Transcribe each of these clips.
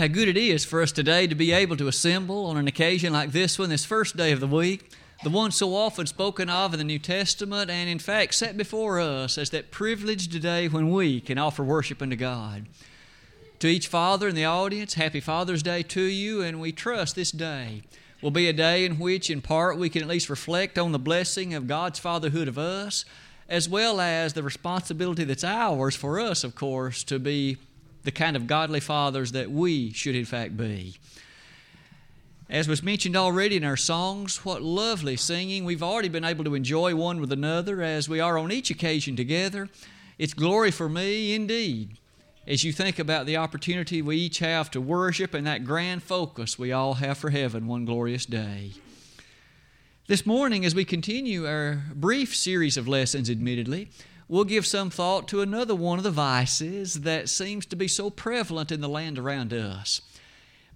How good it is for us today to be able to assemble on an occasion like this one, this first day of the week, the one so often spoken of in the New Testament, and in fact set before us as that privileged day when we can offer worship unto God. To each father in the audience, happy Father's Day to you, and we trust this day will be a day in which, in part, we can at least reflect on the blessing of God's fatherhood of us, as well as the responsibility that's ours for us, of course, to be the kind of godly fathers that we should, in fact, be. As was mentioned already in our songs, what lovely singing. We've already been able to enjoy one with another as we are on each occasion together. It's glory for me indeed as you think about the opportunity we each have to worship and that grand focus we all have for heaven one glorious day. This morning, as we continue our brief series of lessons, admittedly, we'll give some thought to another one of the vices that seems to be so prevalent in the land around us.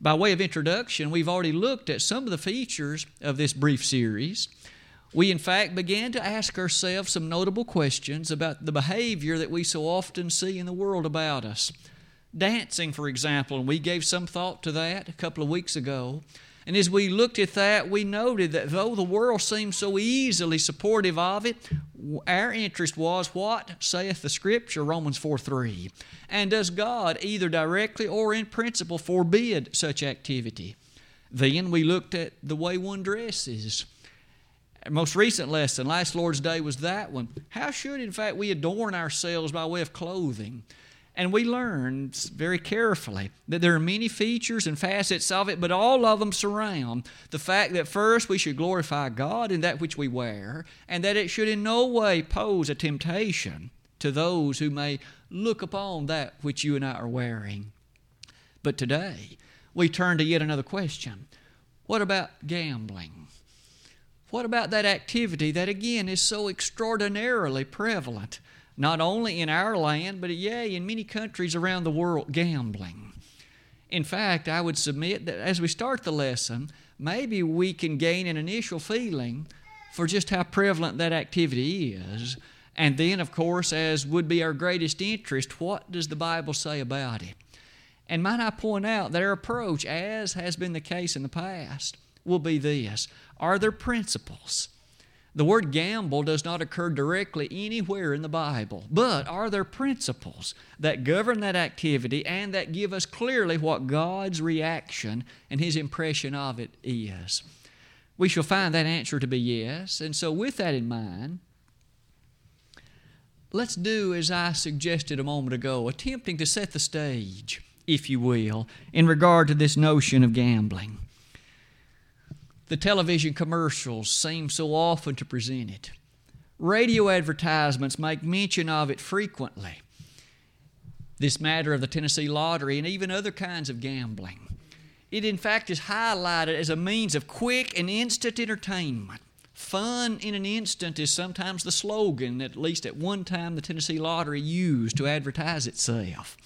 By way of introduction, we've already looked at some of the features of this brief series. We, in fact, began to ask ourselves some notable questions about the behavior that we so often see in the world about us. Dancing, for example, and we gave some thought to that a couple of weeks ago. And as we looked at that, we noted that though the world seems so easily supportive of it, our interest was what saith the Scripture, Romans 4 3. And does God either directly or in principle forbid such activity? Then we looked at the way one dresses most recent lesson, last Lord's Day, was that one. How should, in fact, we adorn ourselves by way of clothing? And we learned very carefully that there are many features and facets of it, but all of them surround the fact that first we should glorify God in that which we wear, and that it should in no way pose a temptation to those who may look upon that which you and I are wearing. But today, we turn to yet another question What about gambling? What about that activity that again is so extraordinarily prevalent, not only in our land, but yea, in many countries around the world, gambling? In fact, I would submit that as we start the lesson, maybe we can gain an initial feeling for just how prevalent that activity is. And then, of course, as would be our greatest interest, what does the Bible say about it? And might I point out that our approach, as has been the case in the past, will be this Are there principles? The word gamble does not occur directly anywhere in the Bible, but are there principles that govern that activity and that give us clearly what God's reaction and His impression of it is? We shall find that answer to be yes. And so, with that in mind, let's do as I suggested a moment ago, attempting to set the stage, if you will, in regard to this notion of gambling. The television commercials seem so often to present it. Radio advertisements make mention of it frequently. This matter of the Tennessee lottery and even other kinds of gambling. It, in fact, is highlighted as a means of quick and instant entertainment. Fun in an instant is sometimes the slogan at least at one time, the Tennessee Lottery used to advertise itself.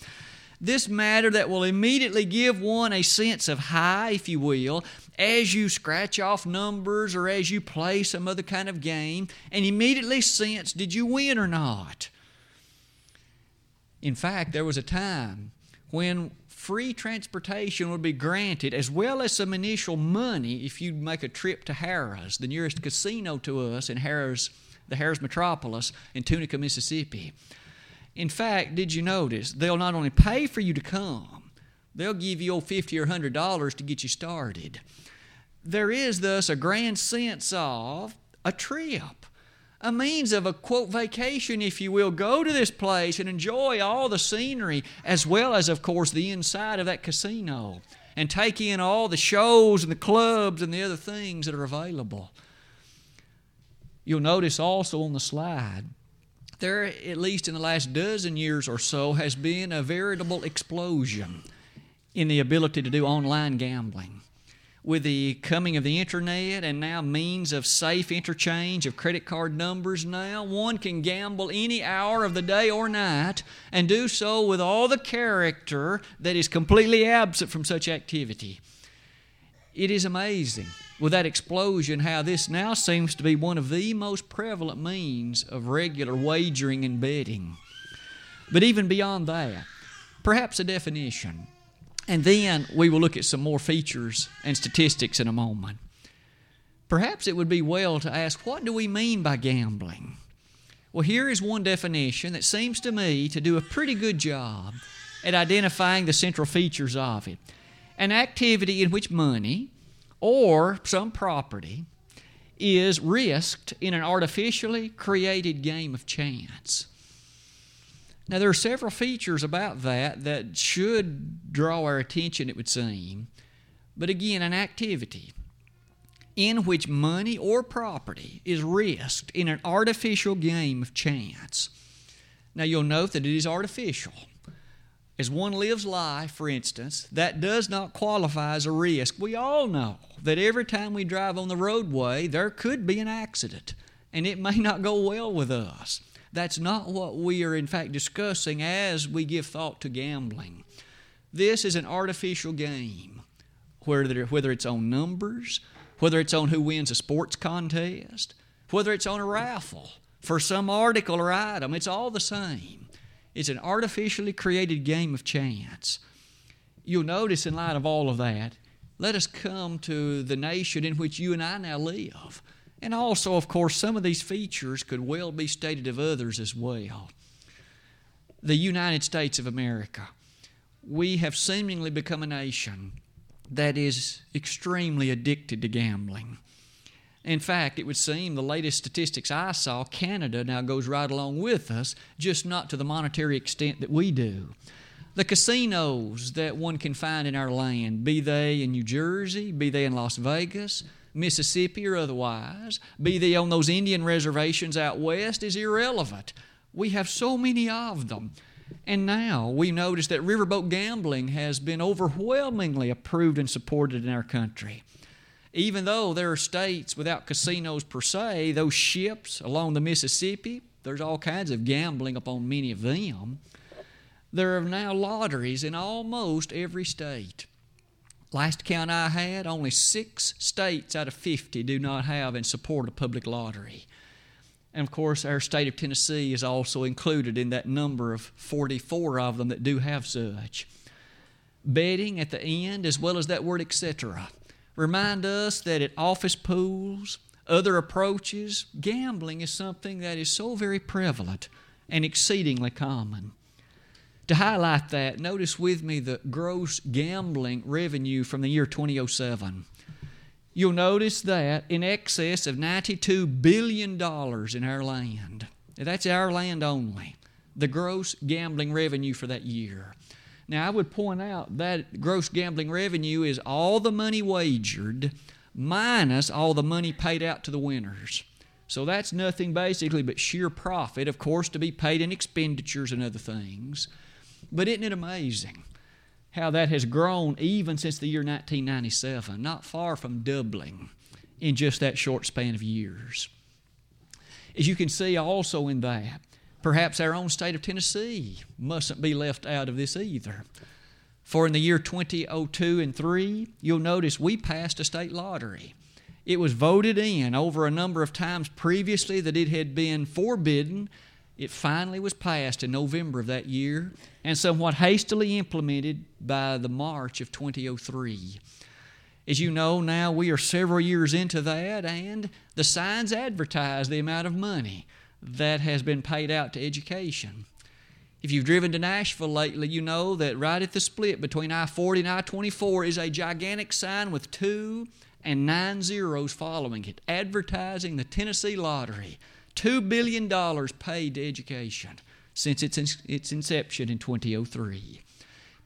This matter that will immediately give one a sense of high, if you will, as you scratch off numbers or as you play some other kind of game and immediately sense did you win or not. In fact, there was a time when free transportation would be granted as well as some initial money if you'd make a trip to Harrah's, the nearest casino to us in Harrah's, the Harrah's Metropolis in Tunica, Mississippi. In fact, did you notice they'll not only pay for you to come, they'll give you old fifty or hundred dollars to get you started. There is thus a grand sense of a trip, a means of a quote vacation, if you will. Go to this place and enjoy all the scenery, as well as, of course, the inside of that casino, and take in all the shows and the clubs and the other things that are available. You'll notice also on the slide, there, at least in the last dozen years or so, has been a veritable explosion in the ability to do online gambling with the coming of the internet and now means of safe interchange of credit card numbers now, one can gamble any hour of the day or night and do so with all the character that is completely absent from such activity. It is amazing with that explosion how this now seems to be one of the most prevalent means of regular wagering and betting. But even beyond that, perhaps a definition And then we will look at some more features and statistics in a moment. Perhaps it would be well to ask what do we mean by gambling? Well, here is one definition that seems to me to do a pretty good job at identifying the central features of it an activity in which money or some property is risked in an artificially created game of chance. Now, there are several features about that that should draw our attention, it would seem. But again, an activity in which money or property is risked in an artificial game of chance. Now, you'll note that it is artificial. As one lives life, for instance, that does not qualify as a risk. We all know that every time we drive on the roadway, there could be an accident, and it may not go well with us. That's not what we are, in fact, discussing as we give thought to gambling. This is an artificial game, whether, whether it's on numbers, whether it's on who wins a sports contest, whether it's on a raffle for some article or item, it's all the same. It's an artificially created game of chance. You'll notice, in light of all of that, let us come to the nation in which you and I now live. And also, of course, some of these features could well be stated of others as well. The United States of America. We have seemingly become a nation that is extremely addicted to gambling. In fact, it would seem the latest statistics I saw, Canada now goes right along with us, just not to the monetary extent that we do. The casinos that one can find in our land, be they in New Jersey, be they in Las Vegas, Mississippi or otherwise, be they on those Indian reservations out west, is irrelevant. We have so many of them. And now we notice that riverboat gambling has been overwhelmingly approved and supported in our country. Even though there are states without casinos per se, those ships along the Mississippi, there's all kinds of gambling upon many of them. There are now lotteries in almost every state. Last count I had, only six states out of 50 do not have and support a public lottery. And of course, our state of Tennessee is also included in that number of 44 of them that do have such. Betting at the end, as well as that word etc., remind us that at office pools, other approaches, gambling is something that is so very prevalent and exceedingly common. To highlight that, notice with me the gross gambling revenue from the year 2007. You'll notice that in excess of $92 billion in our land. That's our land only. The gross gambling revenue for that year. Now, I would point out that gross gambling revenue is all the money wagered minus all the money paid out to the winners. So that's nothing basically but sheer profit, of course, to be paid in expenditures and other things. But isn't it amazing how that has grown even since the year 1997, not far from doubling in just that short span of years? As you can see also in that, perhaps our own state of Tennessee mustn't be left out of this either. For in the year 2002 and 3, you'll notice we passed a state lottery. It was voted in over a number of times previously that it had been forbidden it finally was passed in November of that year and somewhat hastily implemented by the March of 2003. As you know, now we are several years into that, and the signs advertise the amount of money that has been paid out to education. If you've driven to Nashville lately, you know that right at the split between I 40 and I 24 is a gigantic sign with two and nine zeros following it, advertising the Tennessee Lottery. $2 billion paid to education since its, its inception in 2003,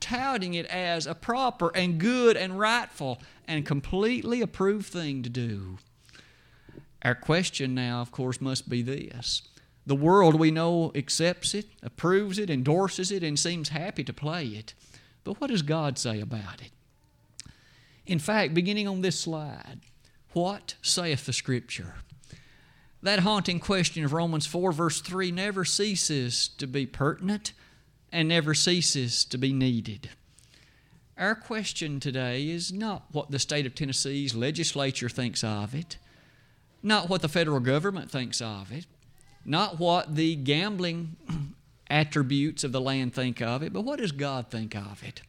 touting it as a proper and good and rightful and completely approved thing to do. Our question now, of course, must be this. The world we know accepts it, approves it, endorses it, and seems happy to play it. But what does God say about it? In fact, beginning on this slide, what saith the Scripture? That haunting question of Romans 4, verse 3, never ceases to be pertinent and never ceases to be needed. Our question today is not what the state of Tennessee's legislature thinks of it, not what the federal government thinks of it, not what the gambling attributes of the land think of it, but what does God think of it?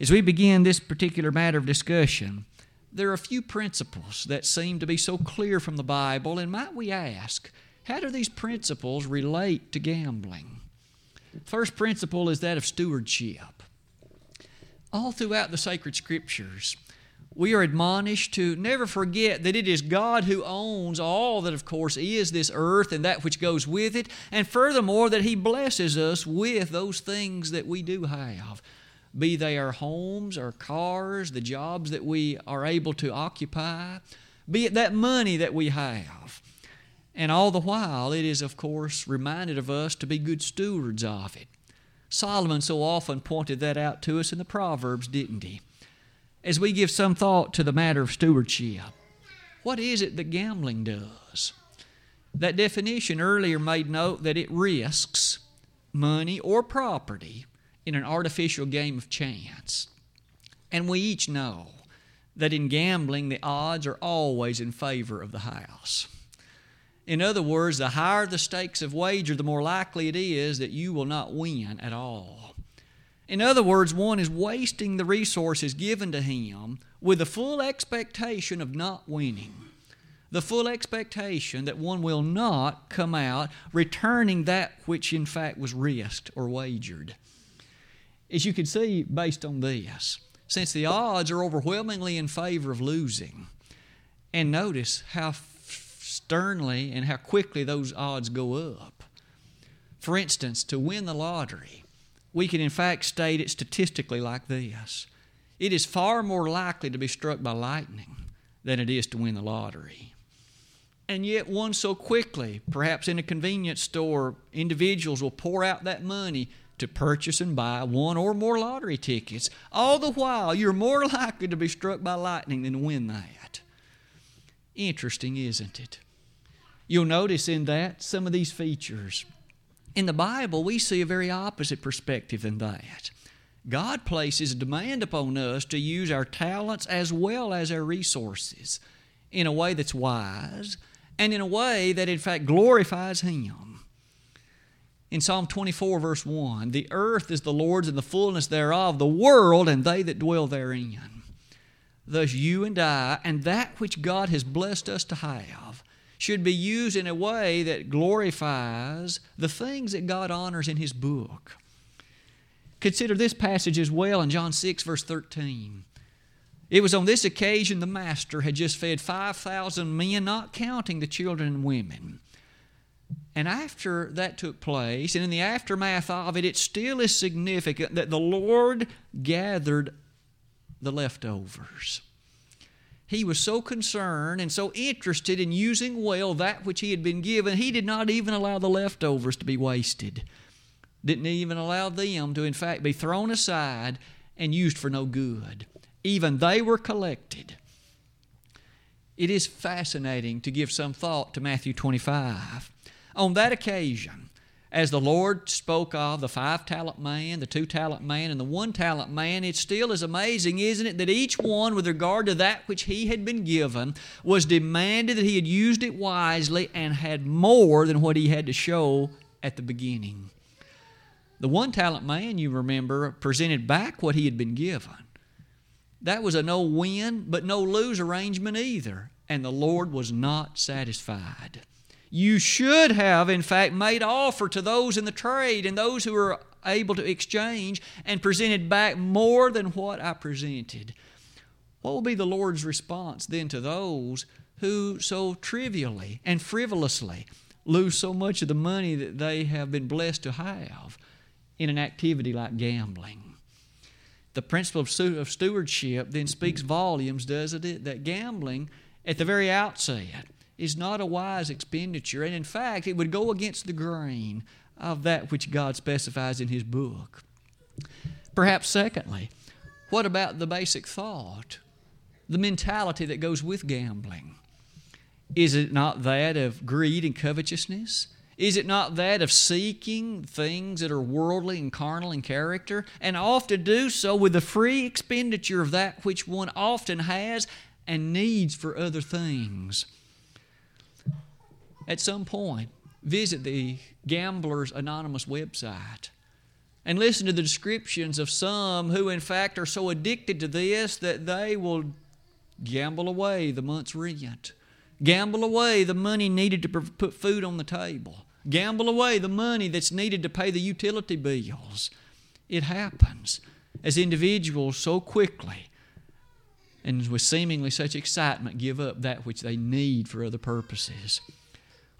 As we begin this particular matter of discussion, there are a few principles that seem to be so clear from the Bible, and might we ask, how do these principles relate to gambling? First principle is that of stewardship. All throughout the sacred scriptures, we are admonished to never forget that it is God who owns all that, of course, is this earth and that which goes with it, and furthermore, that He blesses us with those things that we do have be they our homes, our cars, the jobs that we are able to occupy, be it that money that we have. And all the while, it is, of course, reminded of us to be good stewards of it. Solomon so often pointed that out to us in the Proverbs, didn't he? As we give some thought to the matter of stewardship, what is it that gambling does? That definition earlier made note that it risks money or property in an artificial game of chance. And we each know that in gambling, the odds are always in favor of the house. In other words, the higher the stakes of wager, the more likely it is that you will not win at all. In other words, one is wasting the resources given to him with the full expectation of not winning. The full expectation that one will not come out returning that which in fact was risked or wagered. As you can see based on this, since the odds are overwhelmingly in favor of losing, and notice how sternly and how quickly those odds go up. For instance, to win the lottery, we can in fact state it statistically like this it is far more likely to be struck by lightning than it is to win the lottery. And yet, one so quickly, perhaps in a convenience store, individuals will pour out that money to purchase and buy one or more lottery tickets. All the while, you're more likely to be struck by lightning than win that. Interesting, isn't it? You'll notice in that some of these features. In the Bible, we see a very opposite perspective than that. God places a demand upon us to use our talents as well as our resources in a way that's wise and in a way that, in fact, glorifies Him. In Psalm 24, verse 1, the earth is the Lord's and the fullness thereof, the world and they that dwell therein. Thus, you and I, and that which God has blessed us to have, should be used in a way that glorifies the things that God honors in His book. Consider this passage as well in John 6, verse 13. It was on this occasion the Master had just fed 5,000 men, not counting the children and women. And after that took place, and in the aftermath of it, it still is significant that the Lord gathered the leftovers. He was so concerned and so interested in using well that which he had been given, he did not even allow the leftovers to be wasted. Didn't even allow them to, in fact, be thrown aside and used for no good. Even they were collected. It is fascinating to give some thought to Matthew 25 on that occasion, as the Lord spoke of the five talent man, the two talent man, and the one talent man, it still is amazing, isn't it, that each one, with regard to that which he had been given, was demanded that he had used it wisely and had more than what he had to show at the beginning. The one talent man, you remember, presented back what he had been given. That was a no win, but no lose arrangement either, and the Lord was not satisfied. You should have, in fact, made offer to those in the trade and those who were able to exchange and presented back more than what I presented. What will be the Lord's response then to those who so trivially and frivolously lose so much of the money that they have been blessed to have in an activity like gambling? The principle of stewardship then speaks volumes, doesn't it? That gambling, at the very outset, is not a wise expenditure. And in fact, it would go against the grain of that which God specifies in His book. Perhaps, secondly, what about the basic thought, the mentality that goes with gambling? Is it not that of greed and covetousness? Is it not that of seeking things that are worldly and carnal in character, and often do so with the free expenditure of that which one often has and needs for other things? At some point, visit the Gamblers Anonymous website and listen to the descriptions of some who, in fact, are so addicted to this that they will gamble away the month's rent, gamble away the money needed to put food on the table, gamble away the money that's needed to pay the utility bills. It happens as individuals so quickly and with seemingly such excitement give up that which they need for other purposes.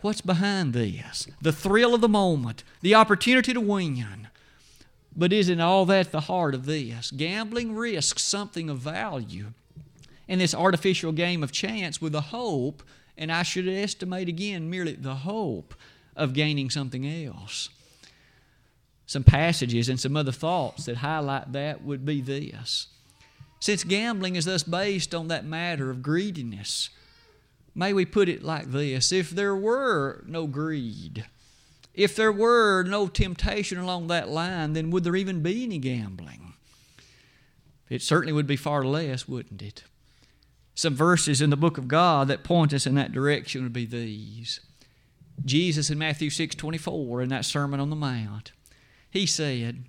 What's behind this? The thrill of the moment, the opportunity to win. But isn't all that the heart of this? Gambling risks something of value in this artificial game of chance with the hope, and I should estimate again merely the hope of gaining something else. Some passages and some other thoughts that highlight that would be this. Since gambling is thus based on that matter of greediness, may we put it like this if there were no greed, if there were no temptation along that line, then would there even be any gambling? It certainly would be far less, wouldn't it? Some verses in the book of God that point us in that direction would be these. Jesus in Matthew 6 24, in that Sermon on the Mount, he said,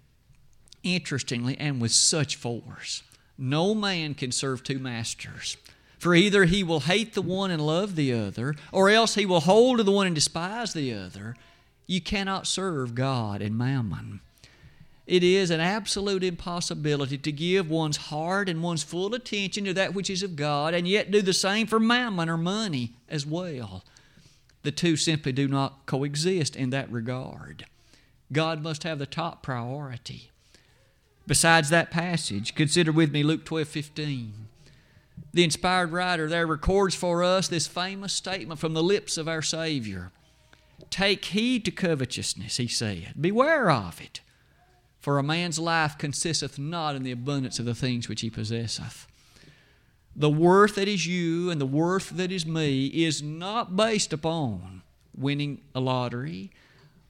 interestingly and with such force, no man can serve two masters. For either he will hate the one and love the other, or else he will hold to the one and despise the other. You cannot serve God and mammon. It is an absolute impossibility to give one's heart and one's full attention to that which is of God and yet do the same for mammon or money as well. The two simply do not coexist in that regard. God must have the top priority. Besides that passage, consider with me Luke 12 15. The inspired writer there records for us this famous statement from the lips of our Savior Take heed to covetousness, he said. Beware of it. For a man's life consisteth not in the abundance of the things which he possesseth. The worth that is you and the worth that is me is not based upon winning a lottery,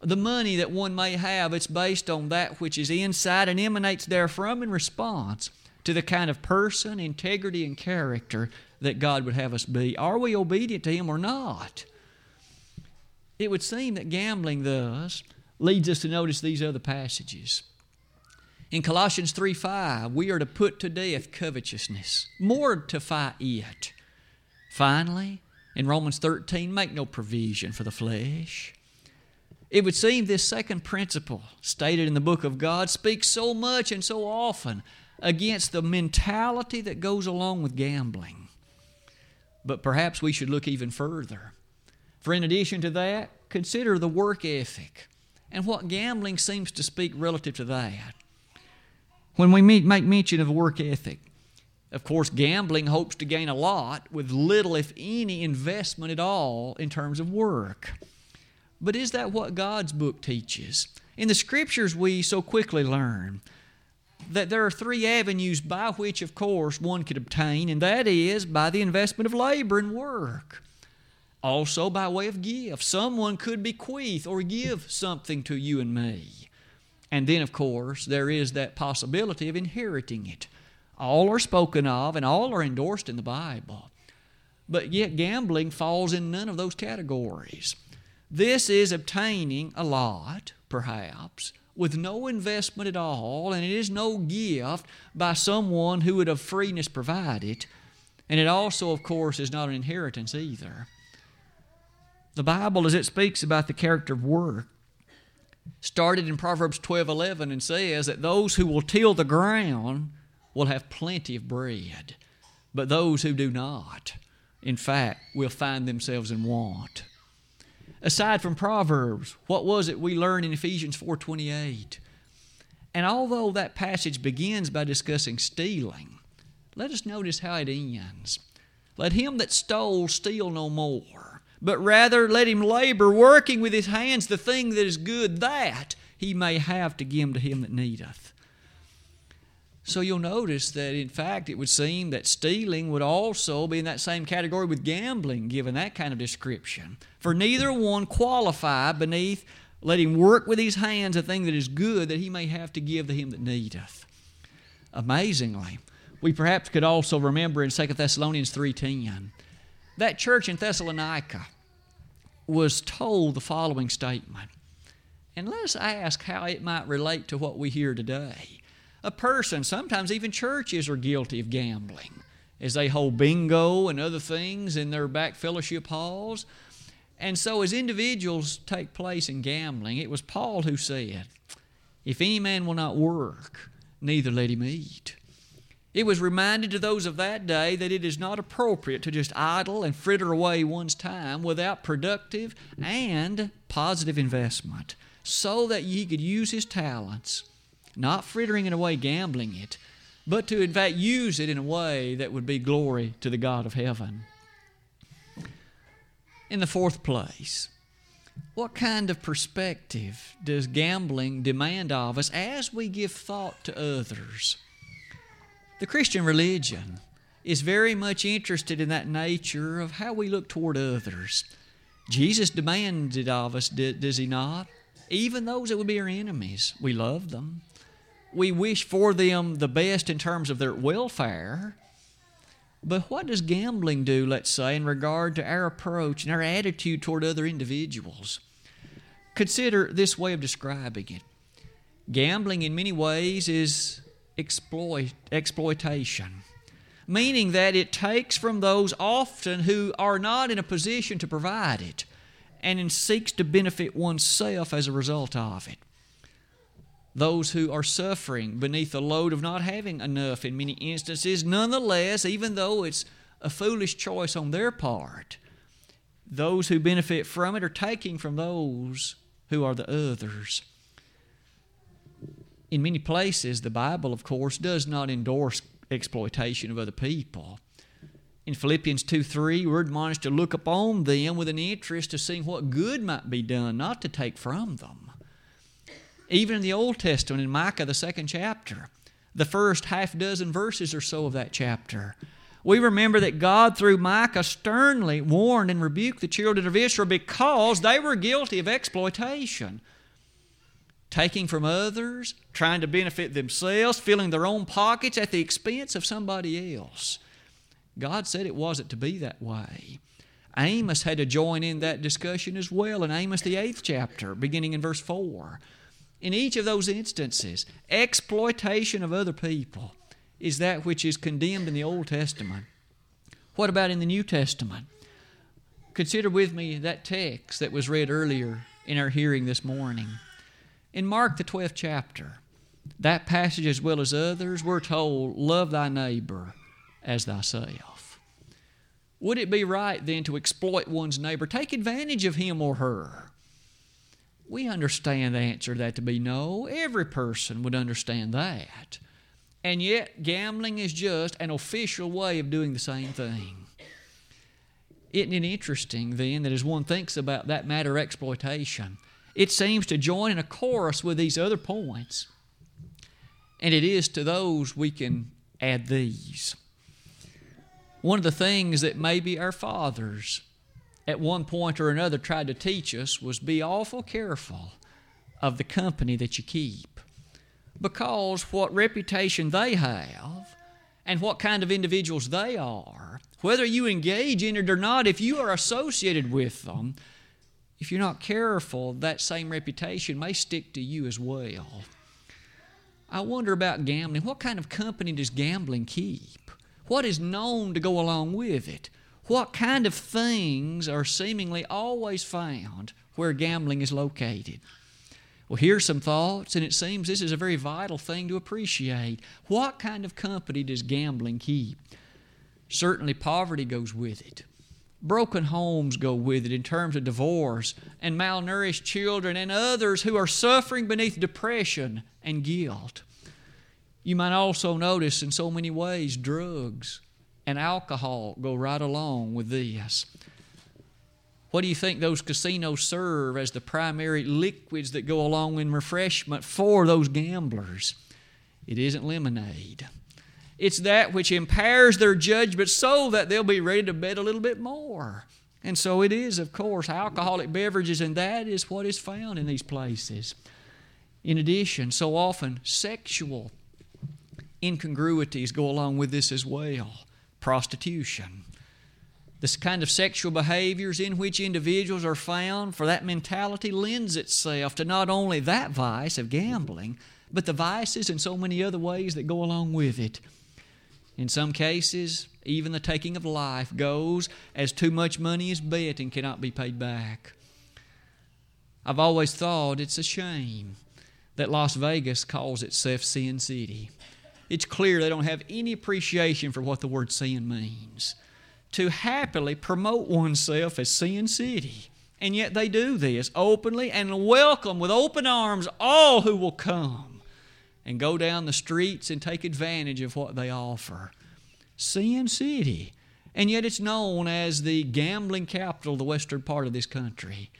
the money that one may have, it's based on that which is inside and emanates therefrom in response to the kind of person, integrity, and character that God would have us be. Are we obedient to Him or not? It would seem that gambling, thus, leads us to notice these other passages. In Colossians 3 5, we are to put to death covetousness, mortify it. Finally, in Romans 13, make no provision for the flesh. It would seem this second principle, stated in the book of God, speaks so much and so often against the mentality that goes along with gambling. But perhaps we should look even further. For in addition to that, consider the work ethic and what gambling seems to speak relative to that. When we make mention of work ethic, of course, gambling hopes to gain a lot with little, if any, investment at all in terms of work. But is that what God's book teaches? In the scriptures, we so quickly learn that there are three avenues by which, of course, one could obtain, and that is by the investment of labor and work. Also, by way of gift. Someone could bequeath or give something to you and me. And then, of course, there is that possibility of inheriting it. All are spoken of and all are endorsed in the Bible. But yet, gambling falls in none of those categories. This is obtaining a lot, perhaps, with no investment at all, and it is no gift by someone who would of freeness provide it. And it also, of course, is not an inheritance either. The Bible, as it speaks about the character of work, started in Proverbs 12 11 and says that those who will till the ground will have plenty of bread, but those who do not, in fact, will find themselves in want aside from Proverbs? What was it we learned in Ephesians 4:28? And although that passage begins by discussing stealing, let us notice how it ends. Let him that stole steal no more, but rather let him labor, working with his hands the thing that is good, that he may have to give to him that needeth. So you'll notice that, in fact, it would seem that stealing would also be in that same category with gambling, given that kind of description. For neither one qualify beneath let him work with his hands a thing that is good that he may have to give to him that needeth. Amazingly, we perhaps could also remember in 2 Thessalonians 3.10, that church in Thessalonica was told the following statement. And let us ask how it might relate to what we hear today. A person, sometimes even churches, are guilty of gambling as they hold bingo and other things in their back fellowship halls. And so, as individuals take place in gambling, it was Paul who said, If any man will not work, neither let him eat. It was reminded to those of that day that it is not appropriate to just idle and fritter away one's time without productive and positive investment so that he could use his talents, not frittering it away gambling it, but to in fact use it in a way that would be glory to the God of heaven. In the fourth place, what kind of perspective does gambling demand of us as we give thought to others? The Christian religion is very much interested in that nature of how we look toward others. Jesus demands it of us, does he not? Even those that would be our enemies, we love them. We wish for them the best in terms of their welfare. But what does gambling do, let's say, in regard to our approach and our attitude toward other individuals? Consider this way of describing it. Gambling, in many ways, is exploit, exploitation, meaning that it takes from those often who are not in a position to provide it and seeks to benefit oneself as a result of it those who are suffering beneath the load of not having enough in many instances. Nonetheless, even though it's a foolish choice on their part, those who benefit from it are taking from those who are the others. In many places, the Bible, of course, does not endorse exploitation of other people. In Philippians 2 3, we're admonished to look upon them with an interest to seeing what good might be done, not to take from them. Even in the Old Testament, in Micah, the second chapter, the first half dozen verses or so of that chapter, we remember that God, through Micah, sternly warned and rebuked the children of Israel because they were guilty of exploitation. Taking from others, trying to benefit themselves, filling their own pockets at the expense of somebody else. God said it wasn't to be that way. Amos had to join in that discussion as well in Amos, the eighth chapter, beginning in verse 4. In each of those instances, exploitation of other people is that which is condemned in the Old Testament. What about in the New Testament? Consider with me that text that was read earlier in our hearing this morning. In Mark, the 12th chapter, that passage as well as others, we're told, Love thy neighbor as thyself. Would it be right then to exploit one's neighbor, take advantage of him or her? We understand the answer to that to be no. Every person would understand that. And yet, gambling is just an official way of doing the same thing. Isn't it interesting then that as one thinks about that matter of exploitation, it seems to join in a chorus with these other points. And it is to those we can add these. One of the things that maybe our fathers at one point or another tried to teach us was be awful careful of the company that you keep. Because what reputation they have and what kind of individuals they are, whether you engage in it or not, if you are associated with them, if you're not careful, that same reputation may stick to you as well. I wonder about gambling. What kind of company does gambling keep? What is known to go along with it? What kind of things are seemingly always found where gambling is located? Well, here's some thoughts, and it seems this is a very vital thing to appreciate. What kind of company does gambling keep? Certainly, poverty goes with it. Broken homes go with it in terms of divorce and malnourished children and others who are suffering beneath depression and guilt. You might also notice in so many ways drugs and alcohol go right along with this. What do you think those casinos serve as the primary liquids that go along in refreshment for those gamblers? It isn't lemonade. It's that which impairs their judgment so that they'll be ready to bet a little bit more. And so it is, of course, alcoholic beverages, and that is what is found in these places. In addition, so often sexual incongruities go along with this as well prostitution. This kind of sexual behaviors in which individuals are found, for that mentality lends itself to not only that vice of gambling, but the vices and so many other ways that go along with it. In some cases, even the taking of life goes as too much money is bet and cannot be paid back. I've always thought it's a shame that Las Vegas calls itself Sin City. It's clear they don't have any appreciation for what the word sin means to happily promote oneself as Sin City. And yet they do this openly and welcome with open arms all who will come and go down the streets and take advantage of what they offer. Sin City. And yet it's known as the gambling capital of the western part of this country.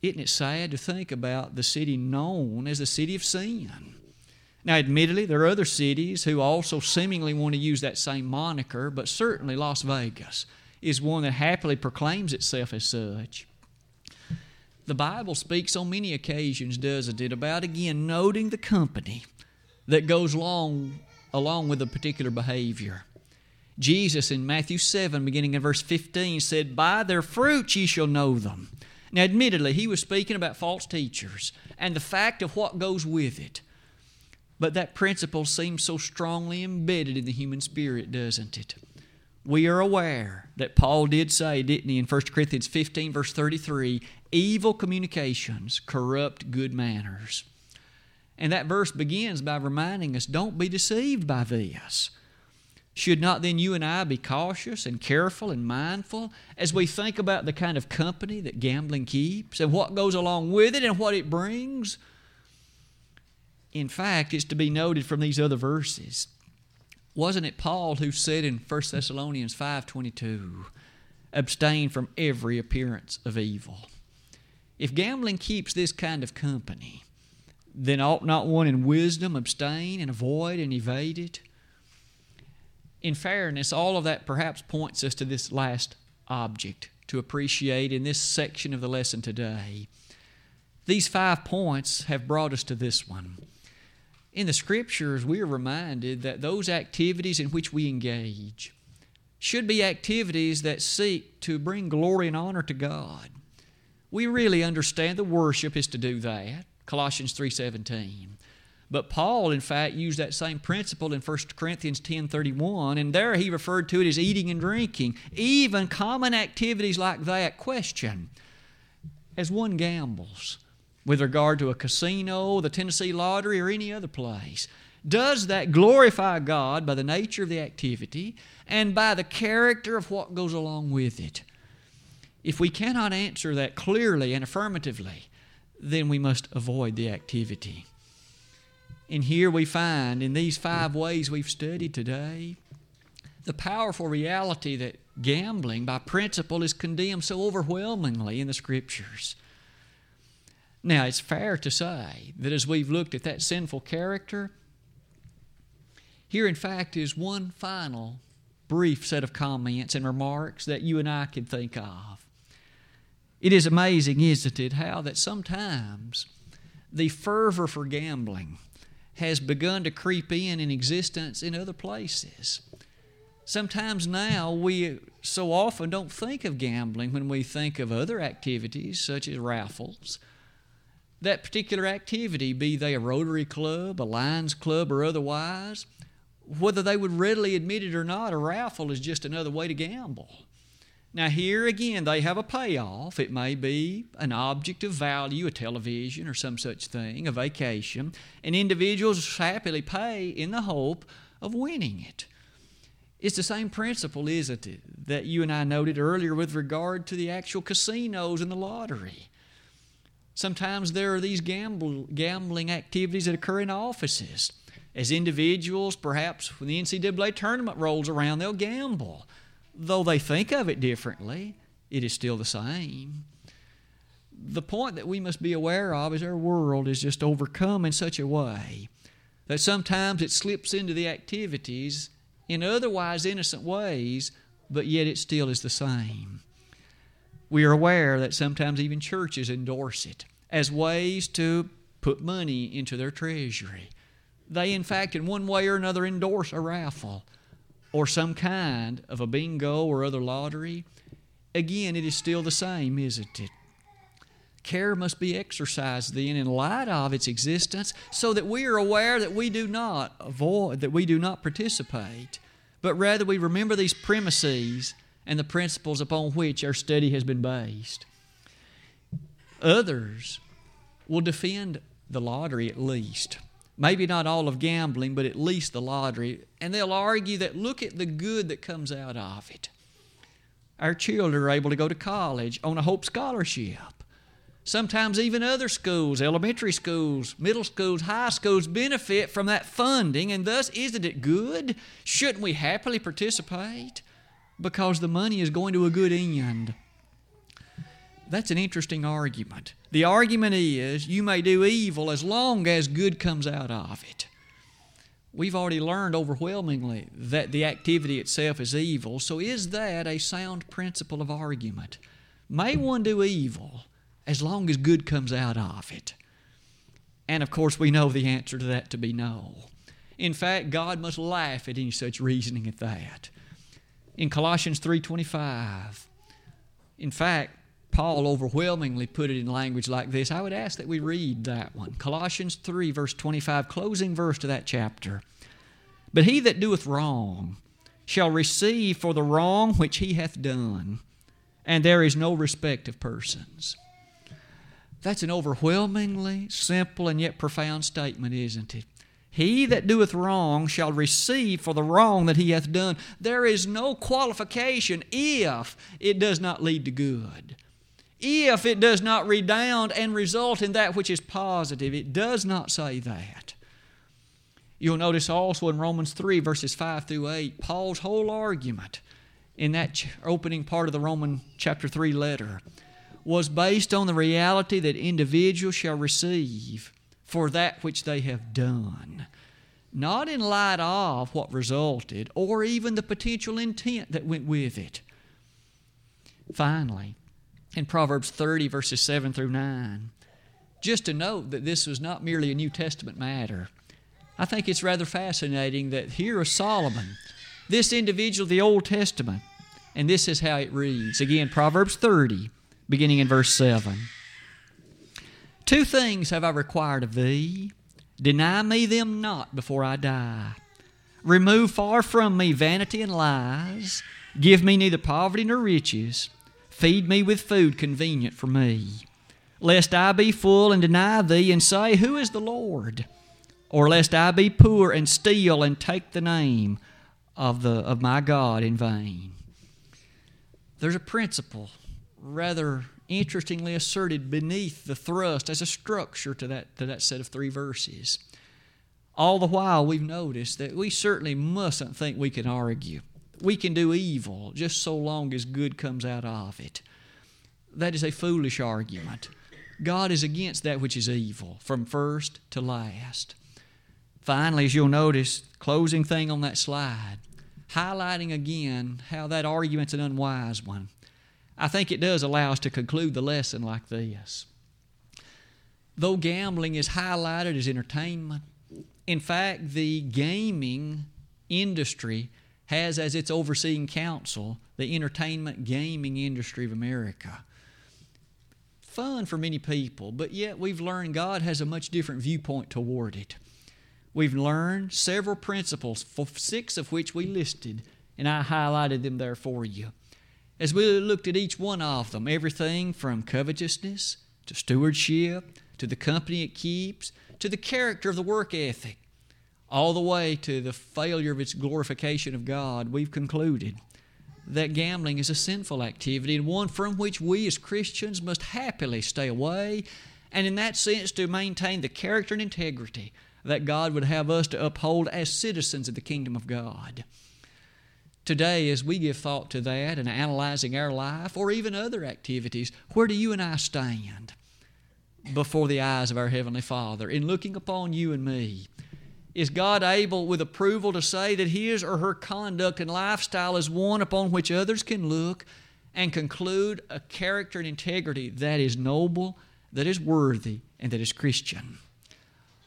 Isn't it sad to think about the city known as the city of sin? Now, admittedly, there are other cities who also seemingly want to use that same moniker, but certainly Las Vegas is one that happily proclaims itself as such. The Bible speaks on many occasions, doesn't it, about again noting the company that goes along, along with a particular behavior. Jesus in Matthew 7, beginning in verse 15, said, By their fruits ye shall know them. Now, admittedly, he was speaking about false teachers and the fact of what goes with it. But that principle seems so strongly embedded in the human spirit, doesn't it? We are aware that Paul did say, didn't he, in 1 Corinthians 15, verse 33, evil communications corrupt good manners. And that verse begins by reminding us don't be deceived by this. Should not then you and I be cautious and careful and mindful as we think about the kind of company that gambling keeps and what goes along with it and what it brings? In fact, it's to be noted from these other verses. Wasn't it Paul who said in 1 Thessalonians 5:22, abstain from every appearance of evil? If gambling keeps this kind of company, then ought not one in wisdom abstain and avoid and evade it? In fairness, all of that perhaps points us to this last object to appreciate in this section of the lesson today. These five points have brought us to this one in the scriptures, we are reminded that those activities in which we engage should be activities that seek to bring glory and honor to God. We really understand the worship is to do that. Colossians 3:17. But Paul in fact used that same principle in 1 Corinthians 10:31 and there he referred to it as eating and drinking. Even common activities like that question as one gambles with regard to a casino, the Tennessee Lottery, or any other place? Does that glorify God by the nature of the activity and by the character of what goes along with it? If we cannot answer that clearly and affirmatively, then we must avoid the activity. And here we find, in these five ways we've studied today, the powerful reality that gambling by principle is condemned so overwhelmingly in the Scriptures. Now, it's fair to say that as we've looked at that sinful character, here in fact is one final brief set of comments and remarks that you and I can think of. It is amazing, isn't it, how that sometimes the fervor for gambling has begun to creep in in existence in other places. Sometimes now we so often don't think of gambling when we think of other activities such as raffles that particular activity, be they a Rotary Club, a Lions Club, or otherwise, whether they would readily admit it or not, a raffle is just another way to gamble. Now, here again, they have a payoff. It may be an object of value, a television or some such thing, a vacation, and individuals happily pay in the hope of winning it. It's the same principle, isn't it, that you and I noted earlier with regard to the actual casinos and the lottery. Sometimes there are these gamble, gambling activities that occur in offices. As individuals, perhaps when the NCAA tournament rolls around, they'll gamble. Though they think of it differently, it is still the same. The point that we must be aware of is our world is just overcome in such a way that sometimes it slips into the activities in otherwise innocent ways, but yet it still is the same. We are aware that sometimes even churches endorse it as ways to put money into their treasury. They, in fact, in one way or another, endorse a raffle or some kind of a bingo or other lottery, again, it is still the same, isn't it? Care must be exercised then in light of its existence so that we are aware that we do not avoid, that we do not participate, but rather we remember these premises and the principles upon which our study has been based. Others will defend the lottery at least. Maybe not all of gambling, but at least the lottery. And they'll argue that look at the good that comes out of it. Our children are able to go to college on a Hope Scholarship. Sometimes even other schools, elementary schools, middle schools, high schools benefit from that funding, and thus, isn't it good? Shouldn't we happily participate? Because the money is going to a good end. That's an interesting argument. The argument is you may do evil as long as good comes out of it. We've already learned overwhelmingly that the activity itself is evil, so is that a sound principle of argument? May one do evil as long as good comes out of it? And of course, we know the answer to that to be no. In fact, God must laugh at any such reasoning at that. In Colossians 3:25, in fact, Paul overwhelmingly put it in language like this. I would ask that we read that one. Colossians 3, verse 25, closing verse to that chapter. But he that doeth wrong shall receive for the wrong which he hath done, and there is no respect of persons. That's an overwhelmingly simple and yet profound statement, isn't it? He that doeth wrong shall receive for the wrong that he hath done. There is no qualification if it does not lead to good if it does not redound and result in that which is positive. It does not say that. You'll notice also in Romans 3, verses 5 through 8, Paul's whole argument in that opening part of the Roman chapter 3 letter was based on the reality that individuals shall receive for that which they have done, not in light of what resulted or even the potential intent that went with it. Finally, in Proverbs 30, verses 7 through 9. Just to note that this was not merely a New Testament matter. I think it's rather fascinating that here is Solomon, this individual of the Old Testament, and this is how it reads. Again, Proverbs 30, beginning in verse 7. Two things have I required of thee. Deny me them not before I die. Remove far from me vanity and lies. Give me neither poverty nor riches. Feed me with food convenient for me, lest I be full and deny thee and say, Who is the Lord? Or lest I be poor and steal and take the name of, the, of my God in vain. There's a principle rather interestingly asserted beneath the thrust as a structure to that, to that set of three verses. All the while, we've noticed that we certainly mustn't think we can argue we can do evil just so long as good comes out of it. That is a foolish argument. God is against that which is evil from first to last. Finally, as you'll notice, closing thing on that slide, highlighting again how that argument's an unwise one. I think it does allow us to conclude the lesson like this. Though gambling is highlighted as entertainment, in fact, the gaming industry has as its overseeing council the entertainment gaming industry of America. Fun for many people, but yet we've learned God has a much different viewpoint toward it. We've learned several principles, six of which we listed, and I highlighted them there for you. As we looked at each one of them, everything from covetousness to stewardship to the company it keeps to the character of the work ethic all the way to the failure of its glorification of God, we've concluded that gambling is a sinful activity and one from which we as Christians must happily stay away, and in that sense to maintain the character and integrity that God would have us to uphold as citizens of the kingdom of God. Today, as we give thought to that and analyzing our life or even other activities, where do you and I stand before the eyes of our Heavenly Father in looking upon you and me? Is God able with approval to say that his or her conduct and lifestyle is one upon which others can look and conclude a character and integrity that is noble, that is worthy, and that is Christian?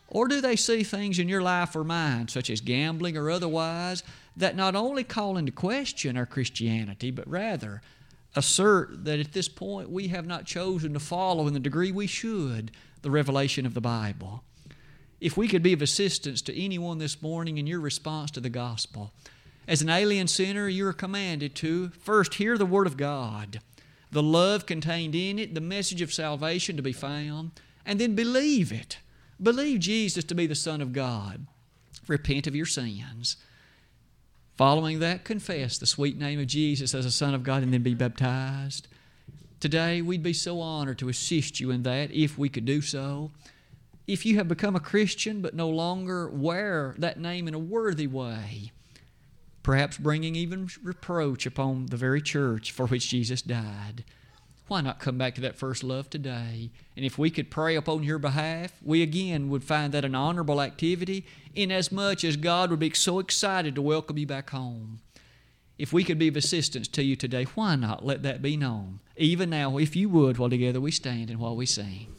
Or do they see things in your life or mine, such as gambling or otherwise, that not only call into question our Christianity, but rather assert that at this point we have not chosen to follow in the degree we should the revelation of the Bible? If we could be of assistance to anyone this morning in your response to the gospel, as an alien sinner, you are commanded to first hear the Word of God, the love contained in it, the message of salvation to be found, and then believe it. Believe Jesus to be the Son of God. Repent of your sins. Following that, confess the sweet name of Jesus as the Son of God and then be baptized. Today, we'd be so honored to assist you in that if we could do so. If you have become a Christian but no longer wear that name in a worthy way, perhaps bringing even reproach upon the very church for which Jesus died. Why not come back to that first love today? And if we could pray upon your behalf, we again would find that an honorable activity, inasmuch as God would be so excited to welcome you back home. If we could be of assistance to you today, why not let that be known? Even now, if you would, while together we stand and while we sing.